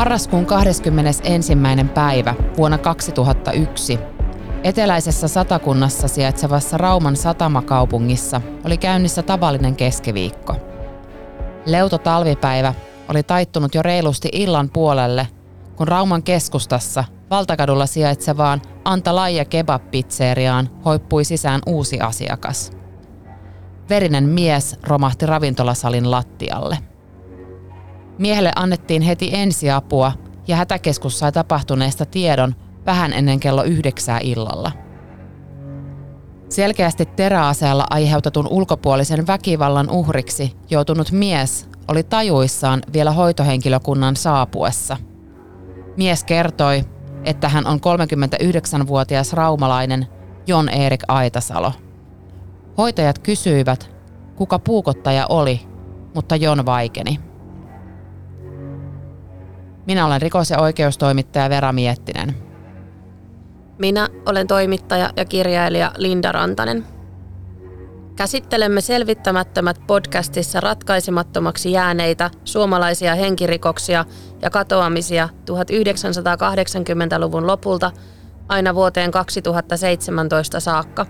Marraskuun 21. päivä vuonna 2001 eteläisessä satakunnassa sijaitsevassa Rauman satamakaupungissa oli käynnissä tavallinen keskiviikko. Leuto talvipäivä oli taittunut jo reilusti illan puolelle, kun Rauman keskustassa valtakadulla sijaitsevaan Anta Laija kebab-pizzeriaan hoippui sisään uusi asiakas. Verinen mies romahti ravintolasalin lattialle – Miehelle annettiin heti ensiapua ja hätäkeskus sai tapahtuneesta tiedon vähän ennen kello yhdeksää illalla. Selkeästi teräaseella aiheutetun ulkopuolisen väkivallan uhriksi joutunut mies oli tajuissaan vielä hoitohenkilökunnan saapuessa. Mies kertoi, että hän on 39-vuotias raumalainen Jon Erik Aitasalo. Hoitajat kysyivät, kuka puukottaja oli, mutta Jon vaikeni. Minä olen rikos- ja oikeustoimittaja Vera Miettinen. Minä olen toimittaja ja kirjailija Linda Rantanen. Käsittelemme selvittämättömät podcastissa ratkaisemattomaksi jääneitä suomalaisia henkirikoksia ja katoamisia 1980-luvun lopulta aina vuoteen 2017 saakka.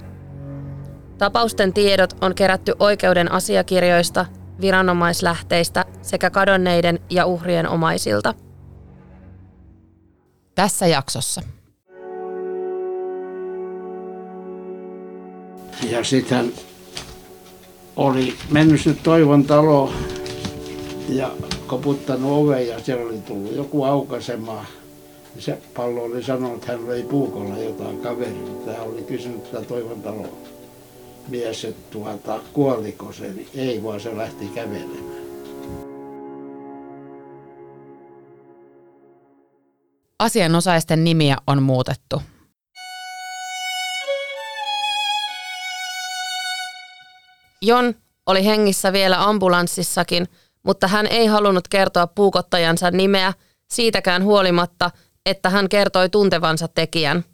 Tapausten tiedot on kerätty oikeuden asiakirjoista, viranomaislähteistä sekä kadonneiden ja uhrien omaisilta – tässä jaksossa. Ja sitten oli mennyt nyt Toivon talo ja koputtanut oven ja siellä oli tullut joku aukaisemaan. Se pallo oli sanonut, että hän vei puukolla jotain kaveria. Tämä oli kysynyt tätä Toivon talo mies, että tuota, kuoliko se, niin ei vaan se lähti kävelemään. Asianosaisten nimiä on muutettu. Jon oli hengissä vielä ambulanssissakin, mutta hän ei halunnut kertoa puukottajansa nimeä siitäkään huolimatta, että hän kertoi tuntevansa tekijän.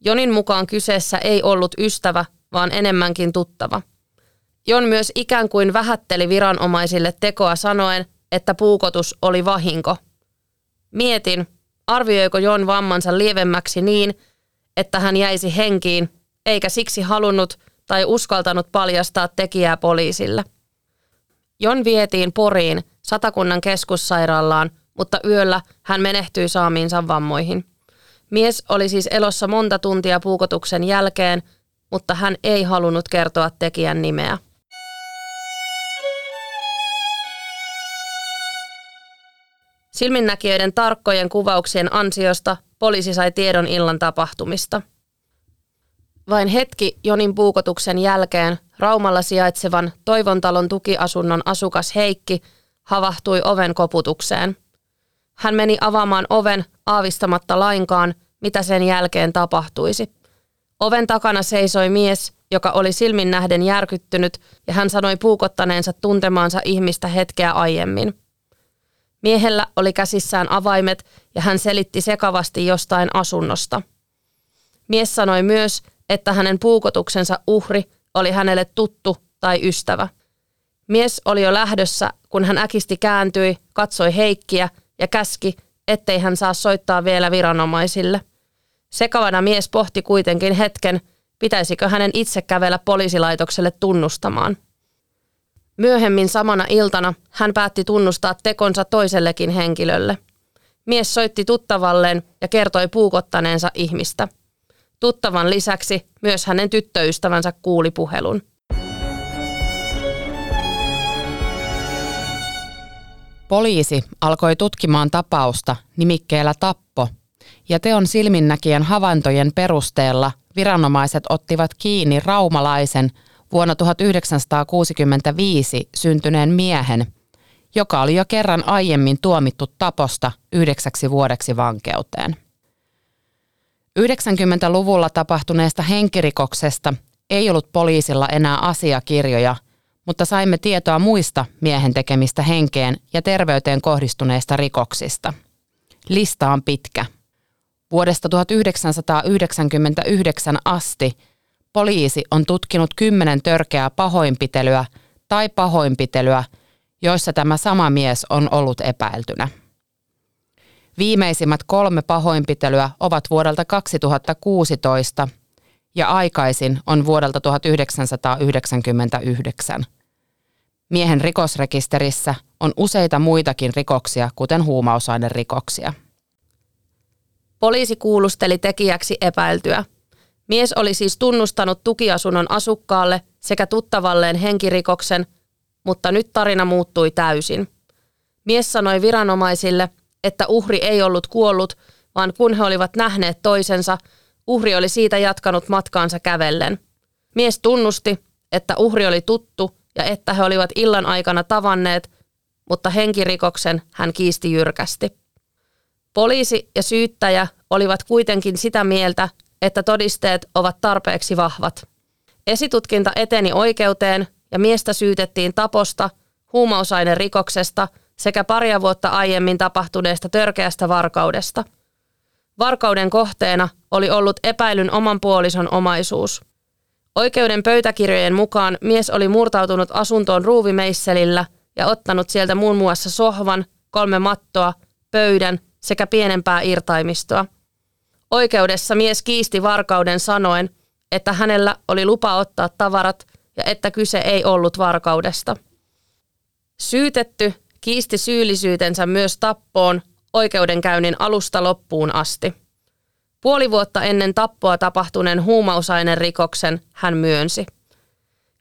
Jonin mukaan kyseessä ei ollut ystävä, vaan enemmänkin tuttava. Jon myös ikään kuin vähätteli viranomaisille tekoa sanoen, että puukotus oli vahinko. Mietin, arvioiko Jon vammansa lievemmäksi niin, että hän jäisi henkiin, eikä siksi halunnut tai uskaltanut paljastaa tekijää poliisille. Jon vietiin Poriin, Satakunnan keskussairaalaan, mutta yöllä hän menehtyi saamiinsa vammoihin. Mies oli siis elossa monta tuntia puukotuksen jälkeen, mutta hän ei halunnut kertoa tekijän nimeä. Silminnäkijöiden tarkkojen kuvauksien ansiosta poliisi sai tiedon illan tapahtumista. Vain hetki Jonin puukotuksen jälkeen Raumalla sijaitsevan Toivontalon tukiasunnon asukas Heikki havahtui oven koputukseen. Hän meni avaamaan oven aavistamatta lainkaan, mitä sen jälkeen tapahtuisi. Oven takana seisoi mies, joka oli silmin nähden järkyttynyt ja hän sanoi puukottaneensa tuntemaansa ihmistä hetkeä aiemmin. Miehellä oli käsissään avaimet ja hän selitti sekavasti jostain asunnosta. Mies sanoi myös, että hänen puukotuksensa uhri oli hänelle tuttu tai ystävä. Mies oli jo lähdössä, kun hän äkisti kääntyi, katsoi Heikkiä ja käski, ettei hän saa soittaa vielä viranomaisille. Sekavana mies pohti kuitenkin hetken, pitäisikö hänen itse kävellä poliisilaitokselle tunnustamaan. Myöhemmin samana iltana hän päätti tunnustaa tekonsa toisellekin henkilölle. Mies soitti tuttavalleen ja kertoi puukottaneensa ihmistä. Tuttavan lisäksi myös hänen tyttöystävänsä kuuli puhelun. Poliisi alkoi tutkimaan tapausta nimikkeellä Tappo, ja teon silminnäkijän havaintojen perusteella viranomaiset ottivat kiinni raumalaisen vuonna 1965 syntyneen miehen joka oli jo kerran aiemmin tuomittu taposta yhdeksäksi vuodeksi vankeuteen. 90-luvulla tapahtuneesta henkirikoksesta ei ollut poliisilla enää asiakirjoja, mutta saimme tietoa muista miehen tekemistä henkeen ja terveyteen kohdistuneista rikoksista. Lista on pitkä. Vuodesta 1999 asti poliisi on tutkinut kymmenen törkeää pahoinpitelyä tai pahoinpitelyä, joissa tämä sama mies on ollut epäiltynä. Viimeisimmät kolme pahoinpitelyä ovat vuodelta 2016 ja aikaisin on vuodelta 1999. Miehen rikosrekisterissä on useita muitakin rikoksia, kuten huumausainerikoksia. Poliisi kuulusteli tekijäksi epäiltyä. Mies oli siis tunnustanut tukiasunnon asukkaalle sekä tuttavalleen henkirikoksen, mutta nyt tarina muuttui täysin. Mies sanoi viranomaisille, että uhri ei ollut kuollut, vaan kun he olivat nähneet toisensa, uhri oli siitä jatkanut matkaansa kävellen. Mies tunnusti, että uhri oli tuttu ja että he olivat illan aikana tavanneet, mutta henkirikoksen hän kiisti jyrkästi. Poliisi ja syyttäjä olivat kuitenkin sitä mieltä, että todisteet ovat tarpeeksi vahvat. Esitutkinta eteni oikeuteen ja miestä syytettiin taposta, huumausainerikoksesta sekä paria vuotta aiemmin tapahtuneesta törkeästä varkaudesta. Varkauden kohteena oli ollut epäilyn oman puolison omaisuus. Oikeuden pöytäkirjojen mukaan mies oli murtautunut asuntoon ruuvimeisselillä ja ottanut sieltä muun muassa sohvan, kolme mattoa, pöydän sekä pienempää irtaimistoa. Oikeudessa mies kiisti varkauden sanoen, että hänellä oli lupa ottaa tavarat ja että kyse ei ollut varkaudesta. Syytetty kiisti syyllisyytensä myös tappoon oikeudenkäynnin alusta loppuun asti. Puoli vuotta ennen tappoa tapahtuneen huumausainerikoksen hän myönsi.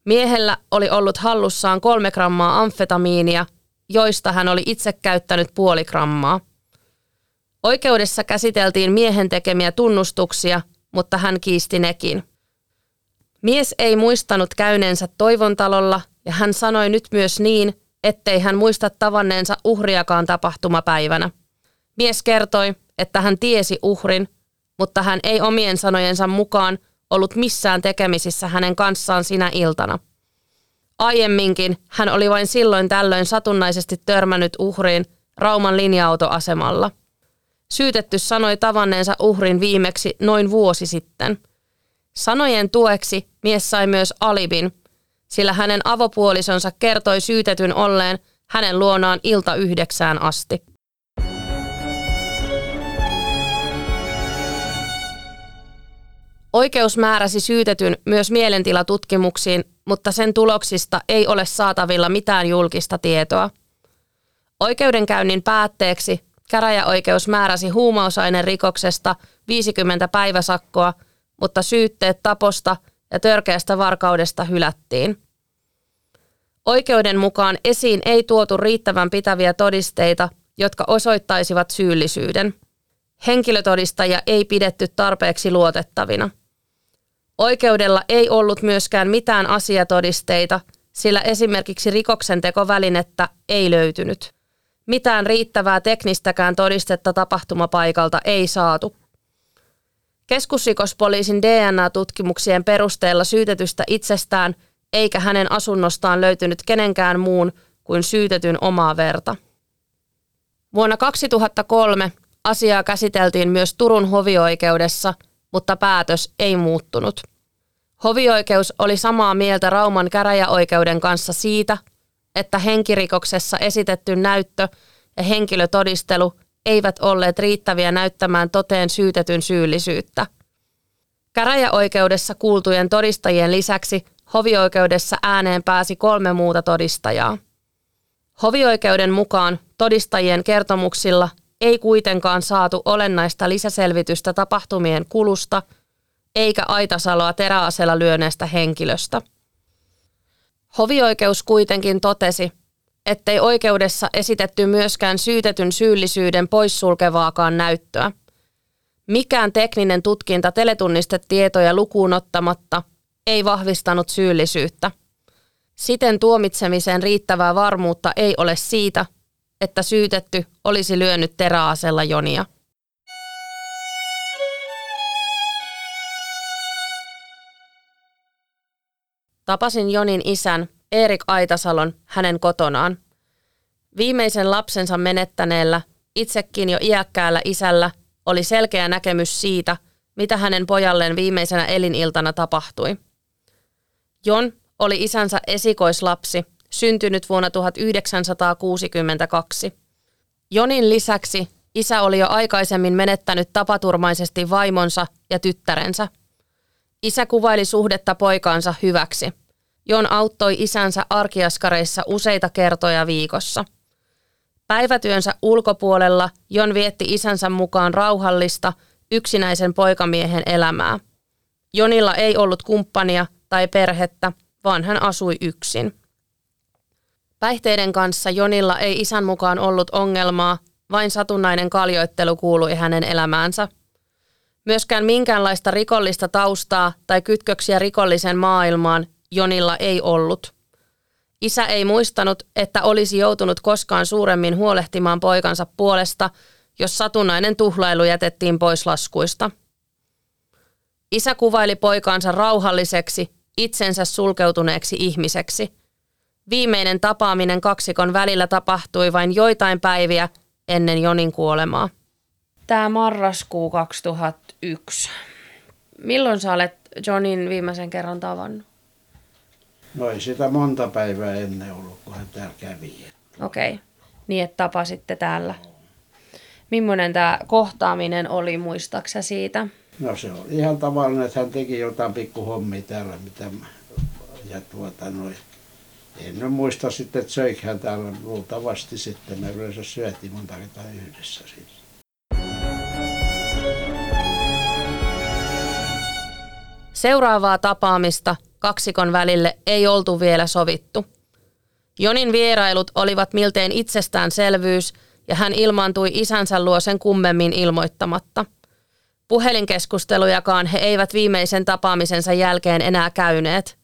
Miehellä oli ollut hallussaan kolme grammaa amfetamiinia, joista hän oli itse käyttänyt puoli grammaa. Oikeudessa käsiteltiin miehen tekemiä tunnustuksia, mutta hän kiisti nekin. Mies ei muistanut käyneensä Toivontalolla ja hän sanoi nyt myös niin, ettei hän muista tavanneensa uhriakaan tapahtumapäivänä. Mies kertoi, että hän tiesi uhrin, mutta hän ei omien sanojensa mukaan ollut missään tekemisissä hänen kanssaan sinä iltana. Aiemminkin hän oli vain silloin tällöin satunnaisesti törmännyt uhriin Rauman linja-autoasemalla. Syytetty sanoi tavanneensa uhrin viimeksi noin vuosi sitten. Sanojen tueksi mies sai myös alibin, sillä hänen avopuolisonsa kertoi syytetyn olleen hänen luonaan ilta yhdeksään asti. Oikeus määräsi syytetyn myös mielentilatutkimuksiin, mutta sen tuloksista ei ole saatavilla mitään julkista tietoa. Oikeudenkäynnin päätteeksi käräjäoikeus määräsi rikoksesta 50 päiväsakkoa, mutta syytteet taposta ja törkeästä varkaudesta hylättiin. Oikeuden mukaan esiin ei tuotu riittävän pitäviä todisteita, jotka osoittaisivat syyllisyyden. Henkilötodistajia ei pidetty tarpeeksi luotettavina – Oikeudella ei ollut myöskään mitään asiatodisteita, sillä esimerkiksi rikoksentekovälinettä ei löytynyt. Mitään riittävää teknistäkään todistetta tapahtumapaikalta ei saatu. Keskusrikospoliisin DNA-tutkimuksien perusteella syytetystä itsestään eikä hänen asunnostaan löytynyt kenenkään muun kuin syytetyn omaa verta. Vuonna 2003 asiaa käsiteltiin myös Turun hovioikeudessa, mutta päätös ei muuttunut. Hovioikeus oli samaa mieltä Rauman käräjäoikeuden kanssa siitä, että henkirikoksessa esitetty näyttö ja henkilötodistelu eivät olleet riittäviä näyttämään toteen syytetyn syyllisyyttä. Käräjäoikeudessa kuultujen todistajien lisäksi hovioikeudessa ääneen pääsi kolme muuta todistajaa. Hovioikeuden mukaan todistajien kertomuksilla ei kuitenkaan saatu olennaista lisäselvitystä tapahtumien kulusta – eikä Aitasaloa teräasella lyöneestä henkilöstä. Hovioikeus kuitenkin totesi, ettei oikeudessa esitetty myöskään syytetyn syyllisyyden poissulkevaakaan näyttöä. Mikään tekninen tutkinta teletunnistetietoja lukuun ottamatta ei vahvistanut syyllisyyttä. Siten tuomitsemiseen riittävää varmuutta ei ole siitä, että syytetty olisi lyönyt teräasella Jonia. Tapasin Jonin isän, Erik Aitasalon, hänen kotonaan. Viimeisen lapsensa menettäneellä, itsekin jo iäkkäällä isällä, oli selkeä näkemys siitä, mitä hänen pojalleen viimeisenä eliniltana tapahtui. Jon oli isänsä esikoislapsi, syntynyt vuonna 1962. Jonin lisäksi isä oli jo aikaisemmin menettänyt tapaturmaisesti vaimonsa ja tyttärensä. Isä kuvaili suhdetta poikaansa hyväksi. Jon auttoi isänsä arkiaskareissa useita kertoja viikossa. Päivätyönsä ulkopuolella Jon vietti isänsä mukaan rauhallista, yksinäisen poikamiehen elämää. Jonilla ei ollut kumppania tai perhettä, vaan hän asui yksin. Päihteiden kanssa Jonilla ei isän mukaan ollut ongelmaa, vain satunnainen kaljoittelu kuului hänen elämäänsä. Myöskään minkäänlaista rikollista taustaa tai kytköksiä rikollisen maailmaan Jonilla ei ollut. Isä ei muistanut, että olisi joutunut koskaan suuremmin huolehtimaan poikansa puolesta, jos satunnainen tuhlailu jätettiin pois laskuista. Isä kuvaili poikaansa rauhalliseksi, itsensä sulkeutuneeksi ihmiseksi. Viimeinen tapaaminen kaksikon välillä tapahtui vain joitain päiviä ennen Jonin kuolemaa. Tämä marraskuu 2001. Milloin sä olet Johnin viimeisen kerran tavannut? No ei sitä monta päivää ennen ollut, kun hän täällä kävi. Okei, okay. niin että tapasitte täällä. Millainen tämä kohtaaminen oli, muistaaksä siitä? No se oli ihan tavallinen, että hän teki jotain pikkuhommia täällä, mitä mä, ja tuota noin. En nyt muista sitten, että söikö täällä luultavasti sitten. Me yleensä syötiin monta kertaa yhdessä siis. Seuraavaa tapaamista kaksikon välille ei oltu vielä sovittu. Jonin vierailut olivat miltein itsestäänselvyys ja hän ilmaantui isänsä luo sen kummemmin ilmoittamatta. Puhelinkeskustelujakaan he eivät viimeisen tapaamisensa jälkeen enää käyneet.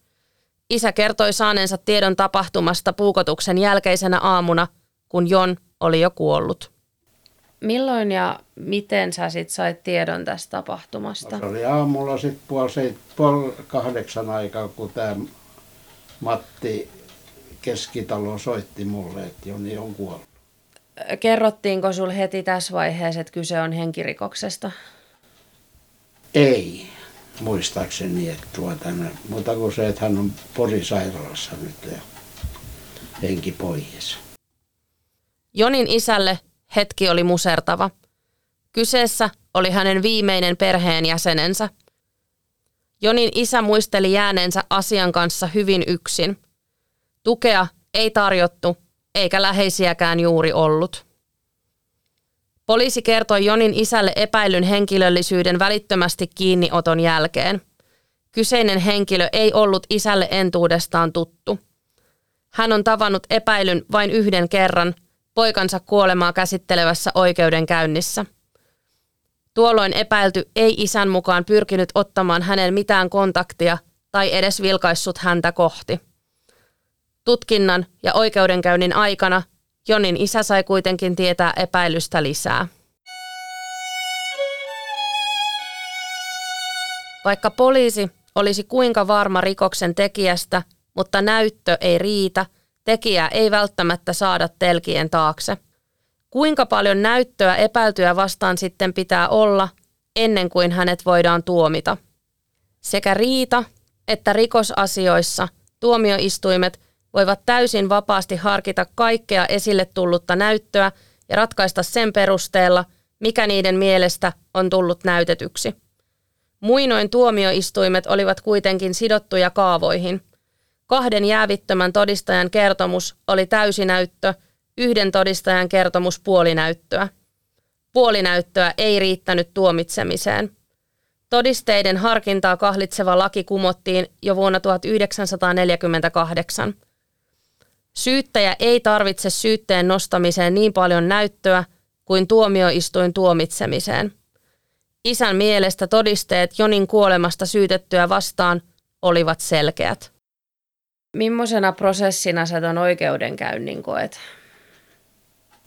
Isä kertoi saaneensa tiedon tapahtumasta puukotuksen jälkeisenä aamuna, kun Jon oli jo kuollut. Milloin ja miten sä sit sait tiedon tästä tapahtumasta? No, se oli aamulla sitten puoli, puoli kahdeksan aikaa, kun tämä Matti Keskitalo soitti mulle, että Joni on kuollut. Kerrottiinko sul heti tässä vaiheessa, että kyse on henkirikoksesta? Ei, muistaakseni, että tuota, mutta kuin se, että hän on porisairaalassa nyt ja henki pois. Jonin isälle hetki oli musertava. Kyseessä oli hänen viimeinen perheenjäsenensä. Jonin isä muisteli jääneensä asian kanssa hyvin yksin. Tukea ei tarjottu, eikä läheisiäkään juuri ollut. Poliisi kertoi Jonin isälle epäilyn henkilöllisyyden välittömästi kiinnioton jälkeen. Kyseinen henkilö ei ollut isälle entuudestaan tuttu. Hän on tavannut epäilyn vain yhden kerran – poikansa kuolemaa käsittelevässä oikeudenkäynnissä. Tuolloin epäilty ei isän mukaan pyrkinyt ottamaan hänen mitään kontaktia tai edes vilkaissut häntä kohti. Tutkinnan ja oikeudenkäynnin aikana Jonin isä sai kuitenkin tietää epäilystä lisää. Vaikka poliisi olisi kuinka varma rikoksen tekijästä, mutta näyttö ei riitä – tekijää ei välttämättä saada telkien taakse. Kuinka paljon näyttöä epäiltyä vastaan sitten pitää olla ennen kuin hänet voidaan tuomita? Sekä riita että rikosasioissa tuomioistuimet voivat täysin vapaasti harkita kaikkea esille tullutta näyttöä ja ratkaista sen perusteella, mikä niiden mielestä on tullut näytetyksi. Muinoin tuomioistuimet olivat kuitenkin sidottuja kaavoihin – Kahden jäävittömän todistajan kertomus oli täysinäyttö, yhden todistajan kertomus puolinäyttöä. Puolinäyttöä ei riittänyt tuomitsemiseen. Todisteiden harkintaa kahlitseva laki kumottiin jo vuonna 1948. Syyttäjä ei tarvitse syytteen nostamiseen niin paljon näyttöä kuin tuomioistuin tuomitsemiseen. Isän mielestä todisteet Jonin kuolemasta syytettyä vastaan olivat selkeät. Millaisena prosessina sä ton oikeudenkäynnin koet?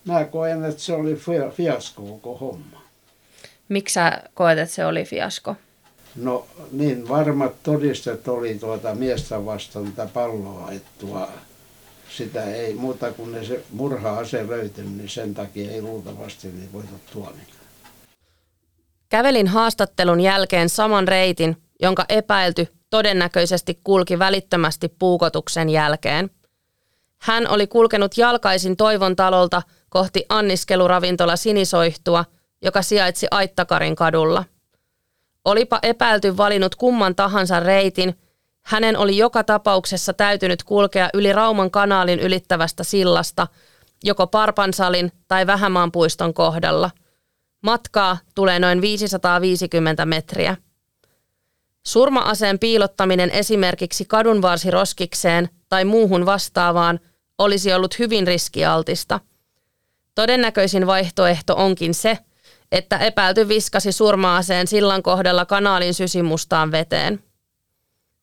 Mä koen, että se oli fiasko koko homma. Miksi sä koet, että se oli fiasko? No niin, varmat todistet oli tuota miestä vastaan tätä palloa, että tuo, sitä ei muuta kuin ne se murha-ase löytynyt, niin sen takia ei luultavasti niin voitu tuomita. Kävelin haastattelun jälkeen saman reitin, jonka epäilty todennäköisesti kulki välittömästi puukotuksen jälkeen. Hän oli kulkenut jalkaisin Toivon talolta kohti anniskeluravintola Sinisoihtua, joka sijaitsi Aittakarin kadulla. Olipa epäilty valinnut kumman tahansa reitin, hänen oli joka tapauksessa täytynyt kulkea yli Rauman kanaalin ylittävästä sillasta, joko Parpansalin tai Vähämaanpuiston kohdalla. Matkaa tulee noin 550 metriä. Surma-aseen piilottaminen esimerkiksi kadunvarsiroskikseen tai muuhun vastaavaan olisi ollut hyvin riskialtista. Todennäköisin vaihtoehto onkin se, että epäilty viskasi surma-aseen sillan kohdalla kanaalin sysimustaan veteen.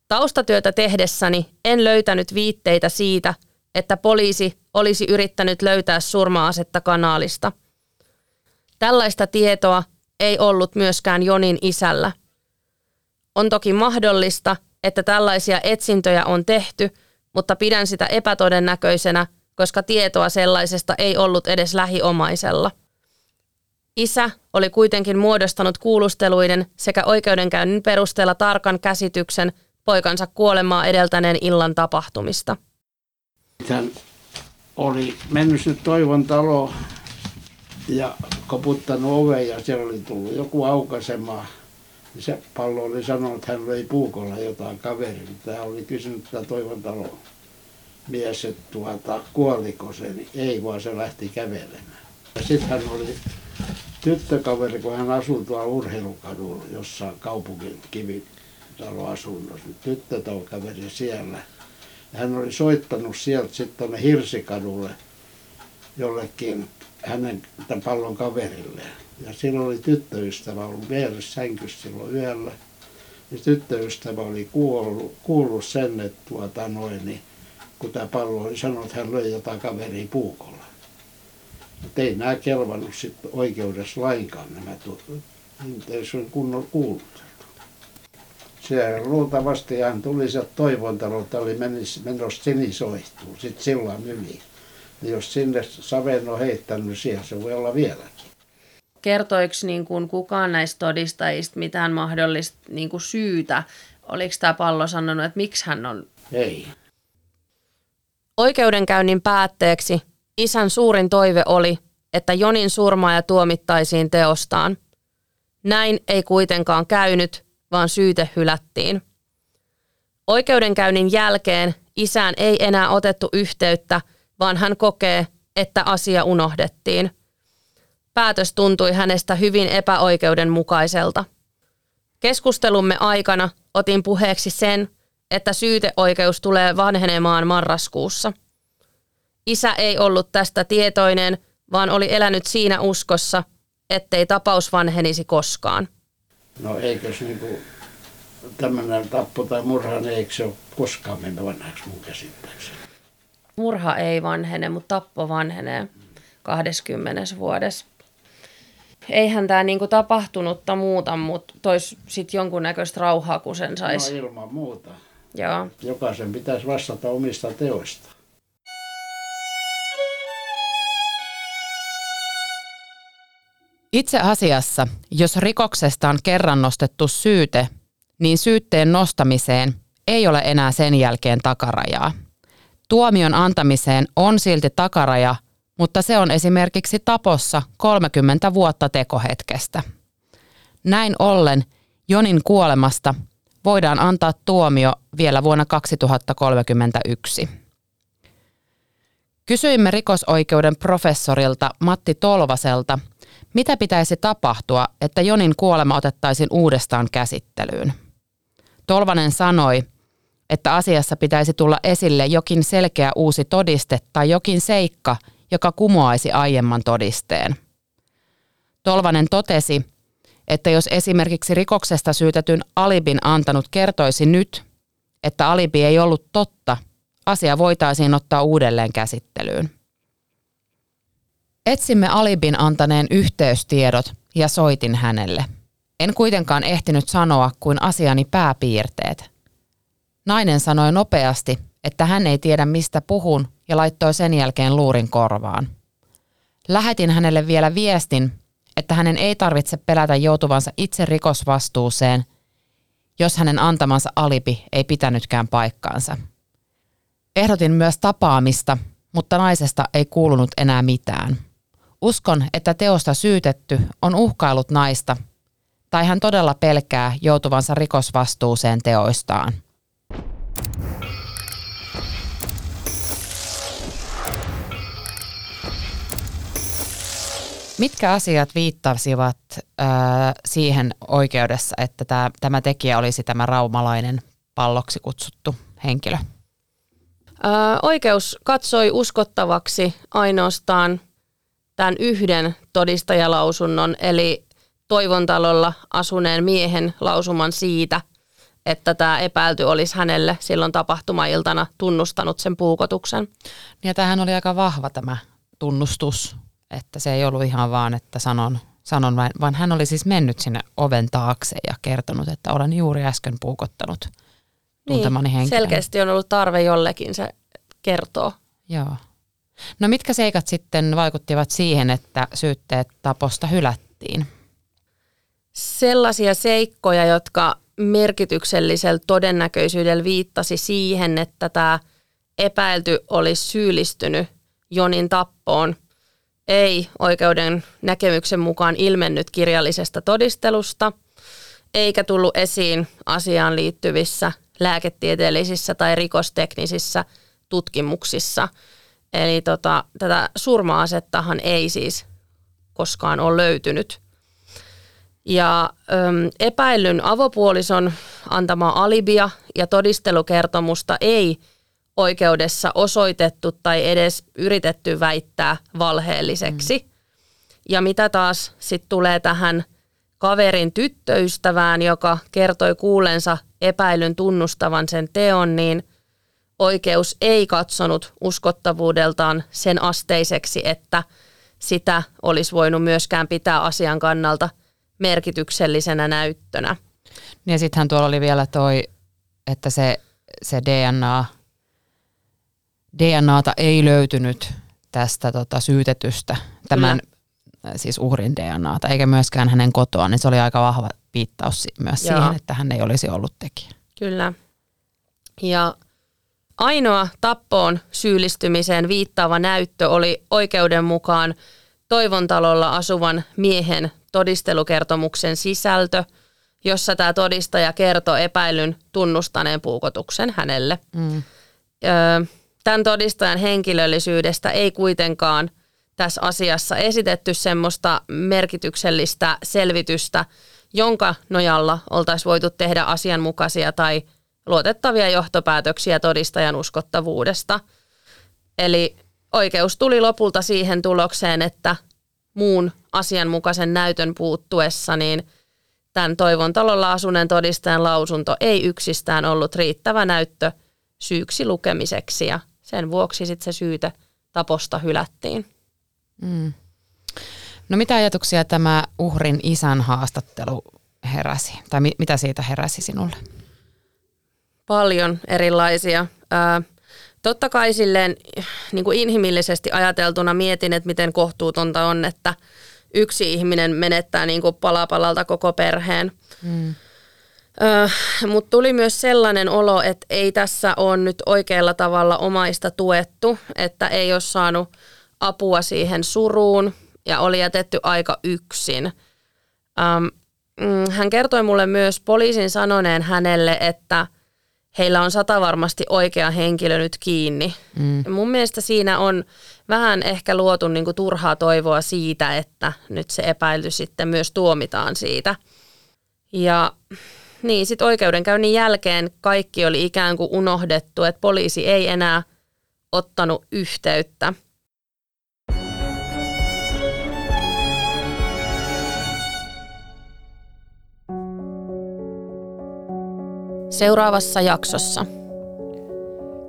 Taustatyötä tehdessäni en löytänyt viitteitä siitä, että poliisi olisi yrittänyt löytää surma-asetta kanaalista. Tällaista tietoa ei ollut myöskään Jonin isällä. On toki mahdollista, että tällaisia etsintöjä on tehty, mutta pidän sitä epätodennäköisenä, koska tietoa sellaisesta ei ollut edes lähiomaisella. Isä oli kuitenkin muodostanut kuulusteluiden sekä oikeudenkäynnin perusteella tarkan käsityksen poikansa kuolemaa edeltäneen illan tapahtumista. Hän oli mennyt nyt Toivon talo ja koputtanut oveen ja siellä oli tullut joku aukasema. Se pallo oli sanonut, että hän löi puukolla jotain kaveria. Tämä oli kysynyt tätä Toivon talon mies, että tuota, kuoliko se, niin ei vaan se lähti kävelemään. Ja sitten hän oli tyttökaveri, kun hän asui tuolla urheilukadulla, jossa kaupungin kivitaloasunnossa. Tyttökaveri siellä. Ja hän oli soittanut sieltä sitten tuonne Hirsikadulle jollekin hänen pallon kaverille. Ja silloin oli tyttöystävä ollut vieressä sänkyssä silloin yöllä. Ja tyttöystävä oli kuullut, kuullut sen, että tuota noin, niin kun tämä pallo oli sanonut, että hän löi jotain kaveria puukolla. Mutta ei nämä kelvannut sitten oikeudessa lainkaan nämä niitä ei se kunnolla kuullut. Se luultavasti hän tuli sieltä Toivontalolta, oli menossa sinisoihtuun, sitten sillan yli. Ja jos sinne saven on heittänyt, siellä se voi olla vieläkin. Kertoiko niin kuin kukaan näistä todistajista mitään mahdollista niin kuin syytä? Oliko tämä pallo sanonut, että miksi hän on... Ei. Oikeudenkäynnin päätteeksi isän suurin toive oli, että Jonin surmaaja tuomittaisiin teostaan. Näin ei kuitenkaan käynyt, vaan syyte hylättiin. Oikeudenkäynnin jälkeen isään ei enää otettu yhteyttä, vaan hän kokee, että asia unohdettiin. Päätös tuntui hänestä hyvin epäoikeudenmukaiselta. Keskustelumme aikana otin puheeksi sen, että syyteoikeus tulee vanhenemaan marraskuussa. Isä ei ollut tästä tietoinen, vaan oli elänyt siinä uskossa, ettei tapaus vanhenisi koskaan. No eikös niinku tämmöinen tappo tai murha, niin eikö se ole koskaan mennyt vanhaksi mun käsittääkseni? Murha ei vanhene, mutta tappo vanhenee 20 vuodessa. Eihän tämä niinku tapahtunutta muuta, mutta tois sitten jonkunnäköistä rauhaa, kun sen saisi. No ilman muuta. Joo. Jokaisen pitäisi vastata omista teoista. Itse asiassa, jos rikoksesta on kerran nostettu syyte, niin syytteen nostamiseen ei ole enää sen jälkeen takarajaa. Tuomion antamiseen on silti takaraja, mutta se on esimerkiksi tapossa 30 vuotta tekohetkestä. Näin ollen Jonin kuolemasta voidaan antaa tuomio vielä vuonna 2031. Kysyimme rikosoikeuden professorilta Matti Tolvaselta, mitä pitäisi tapahtua, että Jonin kuolema otettaisiin uudestaan käsittelyyn. Tolvanen sanoi, että asiassa pitäisi tulla esille jokin selkeä uusi todiste tai jokin seikka, joka kumoaisi aiemman todisteen. Tolvanen totesi, että jos esimerkiksi rikoksesta syytetyn alibin antanut kertoisi nyt, että alibi ei ollut totta, asia voitaisiin ottaa uudelleen käsittelyyn. Etsimme Alibin antaneen yhteystiedot ja soitin hänelle. En kuitenkaan ehtinyt sanoa kuin asiani pääpiirteet. Nainen sanoi nopeasti, että hän ei tiedä mistä puhun ja laittoi sen jälkeen luurin korvaan. Lähetin hänelle vielä viestin, että hänen ei tarvitse pelätä joutuvansa itse rikosvastuuseen, jos hänen antamansa alibi ei pitänytkään paikkaansa. Ehdotin myös tapaamista, mutta naisesta ei kuulunut enää mitään. Uskon, että teosta syytetty on uhkailut naista, tai hän todella pelkää joutuvansa rikosvastuuseen teoistaan. Mitkä asiat viittasivat äh, siihen oikeudessa, että tämä, tämä tekijä olisi tämä raumalainen palloksi kutsuttu henkilö? Ö, oikeus katsoi uskottavaksi ainoastaan tämän yhden todistajalausunnon, eli Toivontalolla asuneen miehen lausuman siitä, että tämä epäilty olisi hänelle silloin tapahtumailtana tunnustanut sen puukotuksen. Ja tämähän oli aika vahva tämä tunnustus, että se ei ollut ihan vaan, että sanon, sanon vain, vaan hän oli siis mennyt sinne oven taakse ja kertonut, että olen juuri äsken puukottanut tuntemani niin, henkilön. Selkeästi on ollut tarve jollekin se kertoo. Joo. No mitkä seikat sitten vaikuttivat siihen, että syytteet taposta hylättiin? Sellaisia seikkoja, jotka merkityksellisellä todennäköisyydellä viittasi siihen, että tämä epäilty olisi syyllistynyt Jonin tappoon, ei oikeuden näkemyksen mukaan ilmennyt kirjallisesta todistelusta, eikä tullut esiin asiaan liittyvissä lääketieteellisissä tai rikosteknisissä tutkimuksissa. Eli tota, tätä surma-asettahan ei siis koskaan ole löytynyt. Ja äm, epäillyn avopuolison antama alibia ja todistelukertomusta ei oikeudessa osoitettu tai edes yritetty väittää valheelliseksi. Mm. Ja mitä taas sitten tulee tähän kaverin tyttöystävään, joka kertoi kuulensa epäilyn tunnustavan sen teon, niin oikeus ei katsonut uskottavuudeltaan sen asteiseksi, että sitä olisi voinut myöskään pitää asian kannalta merkityksellisenä näyttönä. Niin ja sittenhän tuolla oli vielä toi, että se, se DNA, DNAta ei löytynyt tästä tota, syytetystä, tämän Kyllä. siis uhrin DNAta, eikä myöskään hänen kotoaan, niin se oli aika vahva viittaus myös Joo. siihen, että hän ei olisi ollut tekijä. Kyllä. Ja ainoa tappoon syyllistymiseen viittaava näyttö oli oikeuden mukaan Toivontalolla asuvan miehen todistelukertomuksen sisältö, jossa tämä todistaja kertoi epäilyn tunnustaneen puukotuksen hänelle. Mm. Tämän todistajan henkilöllisyydestä ei kuitenkaan tässä asiassa esitetty semmoista merkityksellistä selvitystä, jonka nojalla oltaisiin voitu tehdä asianmukaisia tai luotettavia johtopäätöksiä todistajan uskottavuudesta. Eli oikeus tuli lopulta siihen tulokseen, että muun asianmukaisen näytön puuttuessa, niin tämän Toivontalolla asuneen todistajan lausunto ei yksistään ollut riittävä näyttö syyksi lukemiseksi ja sen vuoksi sitten se syyte taposta hylättiin. Mm. No mitä ajatuksia tämä uhrin isän haastattelu heräsi? Tai mi- mitä siitä heräsi sinulle? Paljon erilaisia. Ää, totta kai silleen niin kuin inhimillisesti ajateltuna mietin, että miten kohtuutonta on, että yksi ihminen menettää niin kuin palapalalta koko perheen. Mm. Mutta tuli myös sellainen olo, että ei tässä ole nyt oikealla tavalla omaista tuettu, että ei ole saanut apua siihen suruun ja oli jätetty aika yksin. Ähm, hän kertoi mulle myös poliisin sanoneen hänelle, että heillä on sata varmasti oikea henkilö nyt kiinni. Mm. mun mielestä siinä on vähän ehkä luotu niinku turhaa toivoa siitä, että nyt se epäily sitten myös tuomitaan siitä. Ja niin, sitten oikeudenkäynnin jälkeen kaikki oli ikään kuin unohdettu, että poliisi ei enää ottanut yhteyttä. Seuraavassa jaksossa.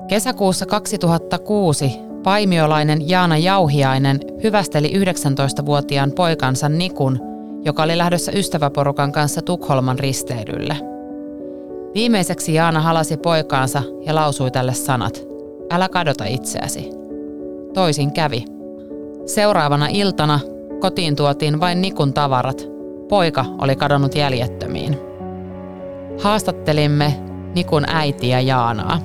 Kesäkuussa 2006 paimiolainen Jaana Jauhiainen hyvästeli 19-vuotiaan poikansa Nikun, joka oli lähdössä ystäväporukan kanssa Tukholman risteilylle. Viimeiseksi Jaana halasi poikaansa ja lausui tälle sanat, älä kadota itseäsi. Toisin kävi. Seuraavana iltana kotiin tuotiin vain Nikun tavarat. Poika oli kadonnut jäljettömiin. Haastattelimme Nikun äitiä Jaanaa.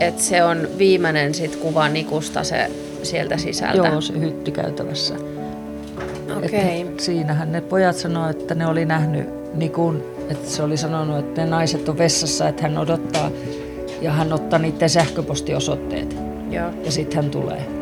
Et se on viimeinen sit kuva Nikusta se sieltä sisältä. Joo, se hyttikäytävässä. Okei. Että siinähän ne pojat sanoi, että ne oli nähnyt Nikun, että se oli sanonut, että ne naiset on vessassa, että hän odottaa ja hän ottaa niiden sähköpostiosoitteet Joo. ja sitten hän tulee.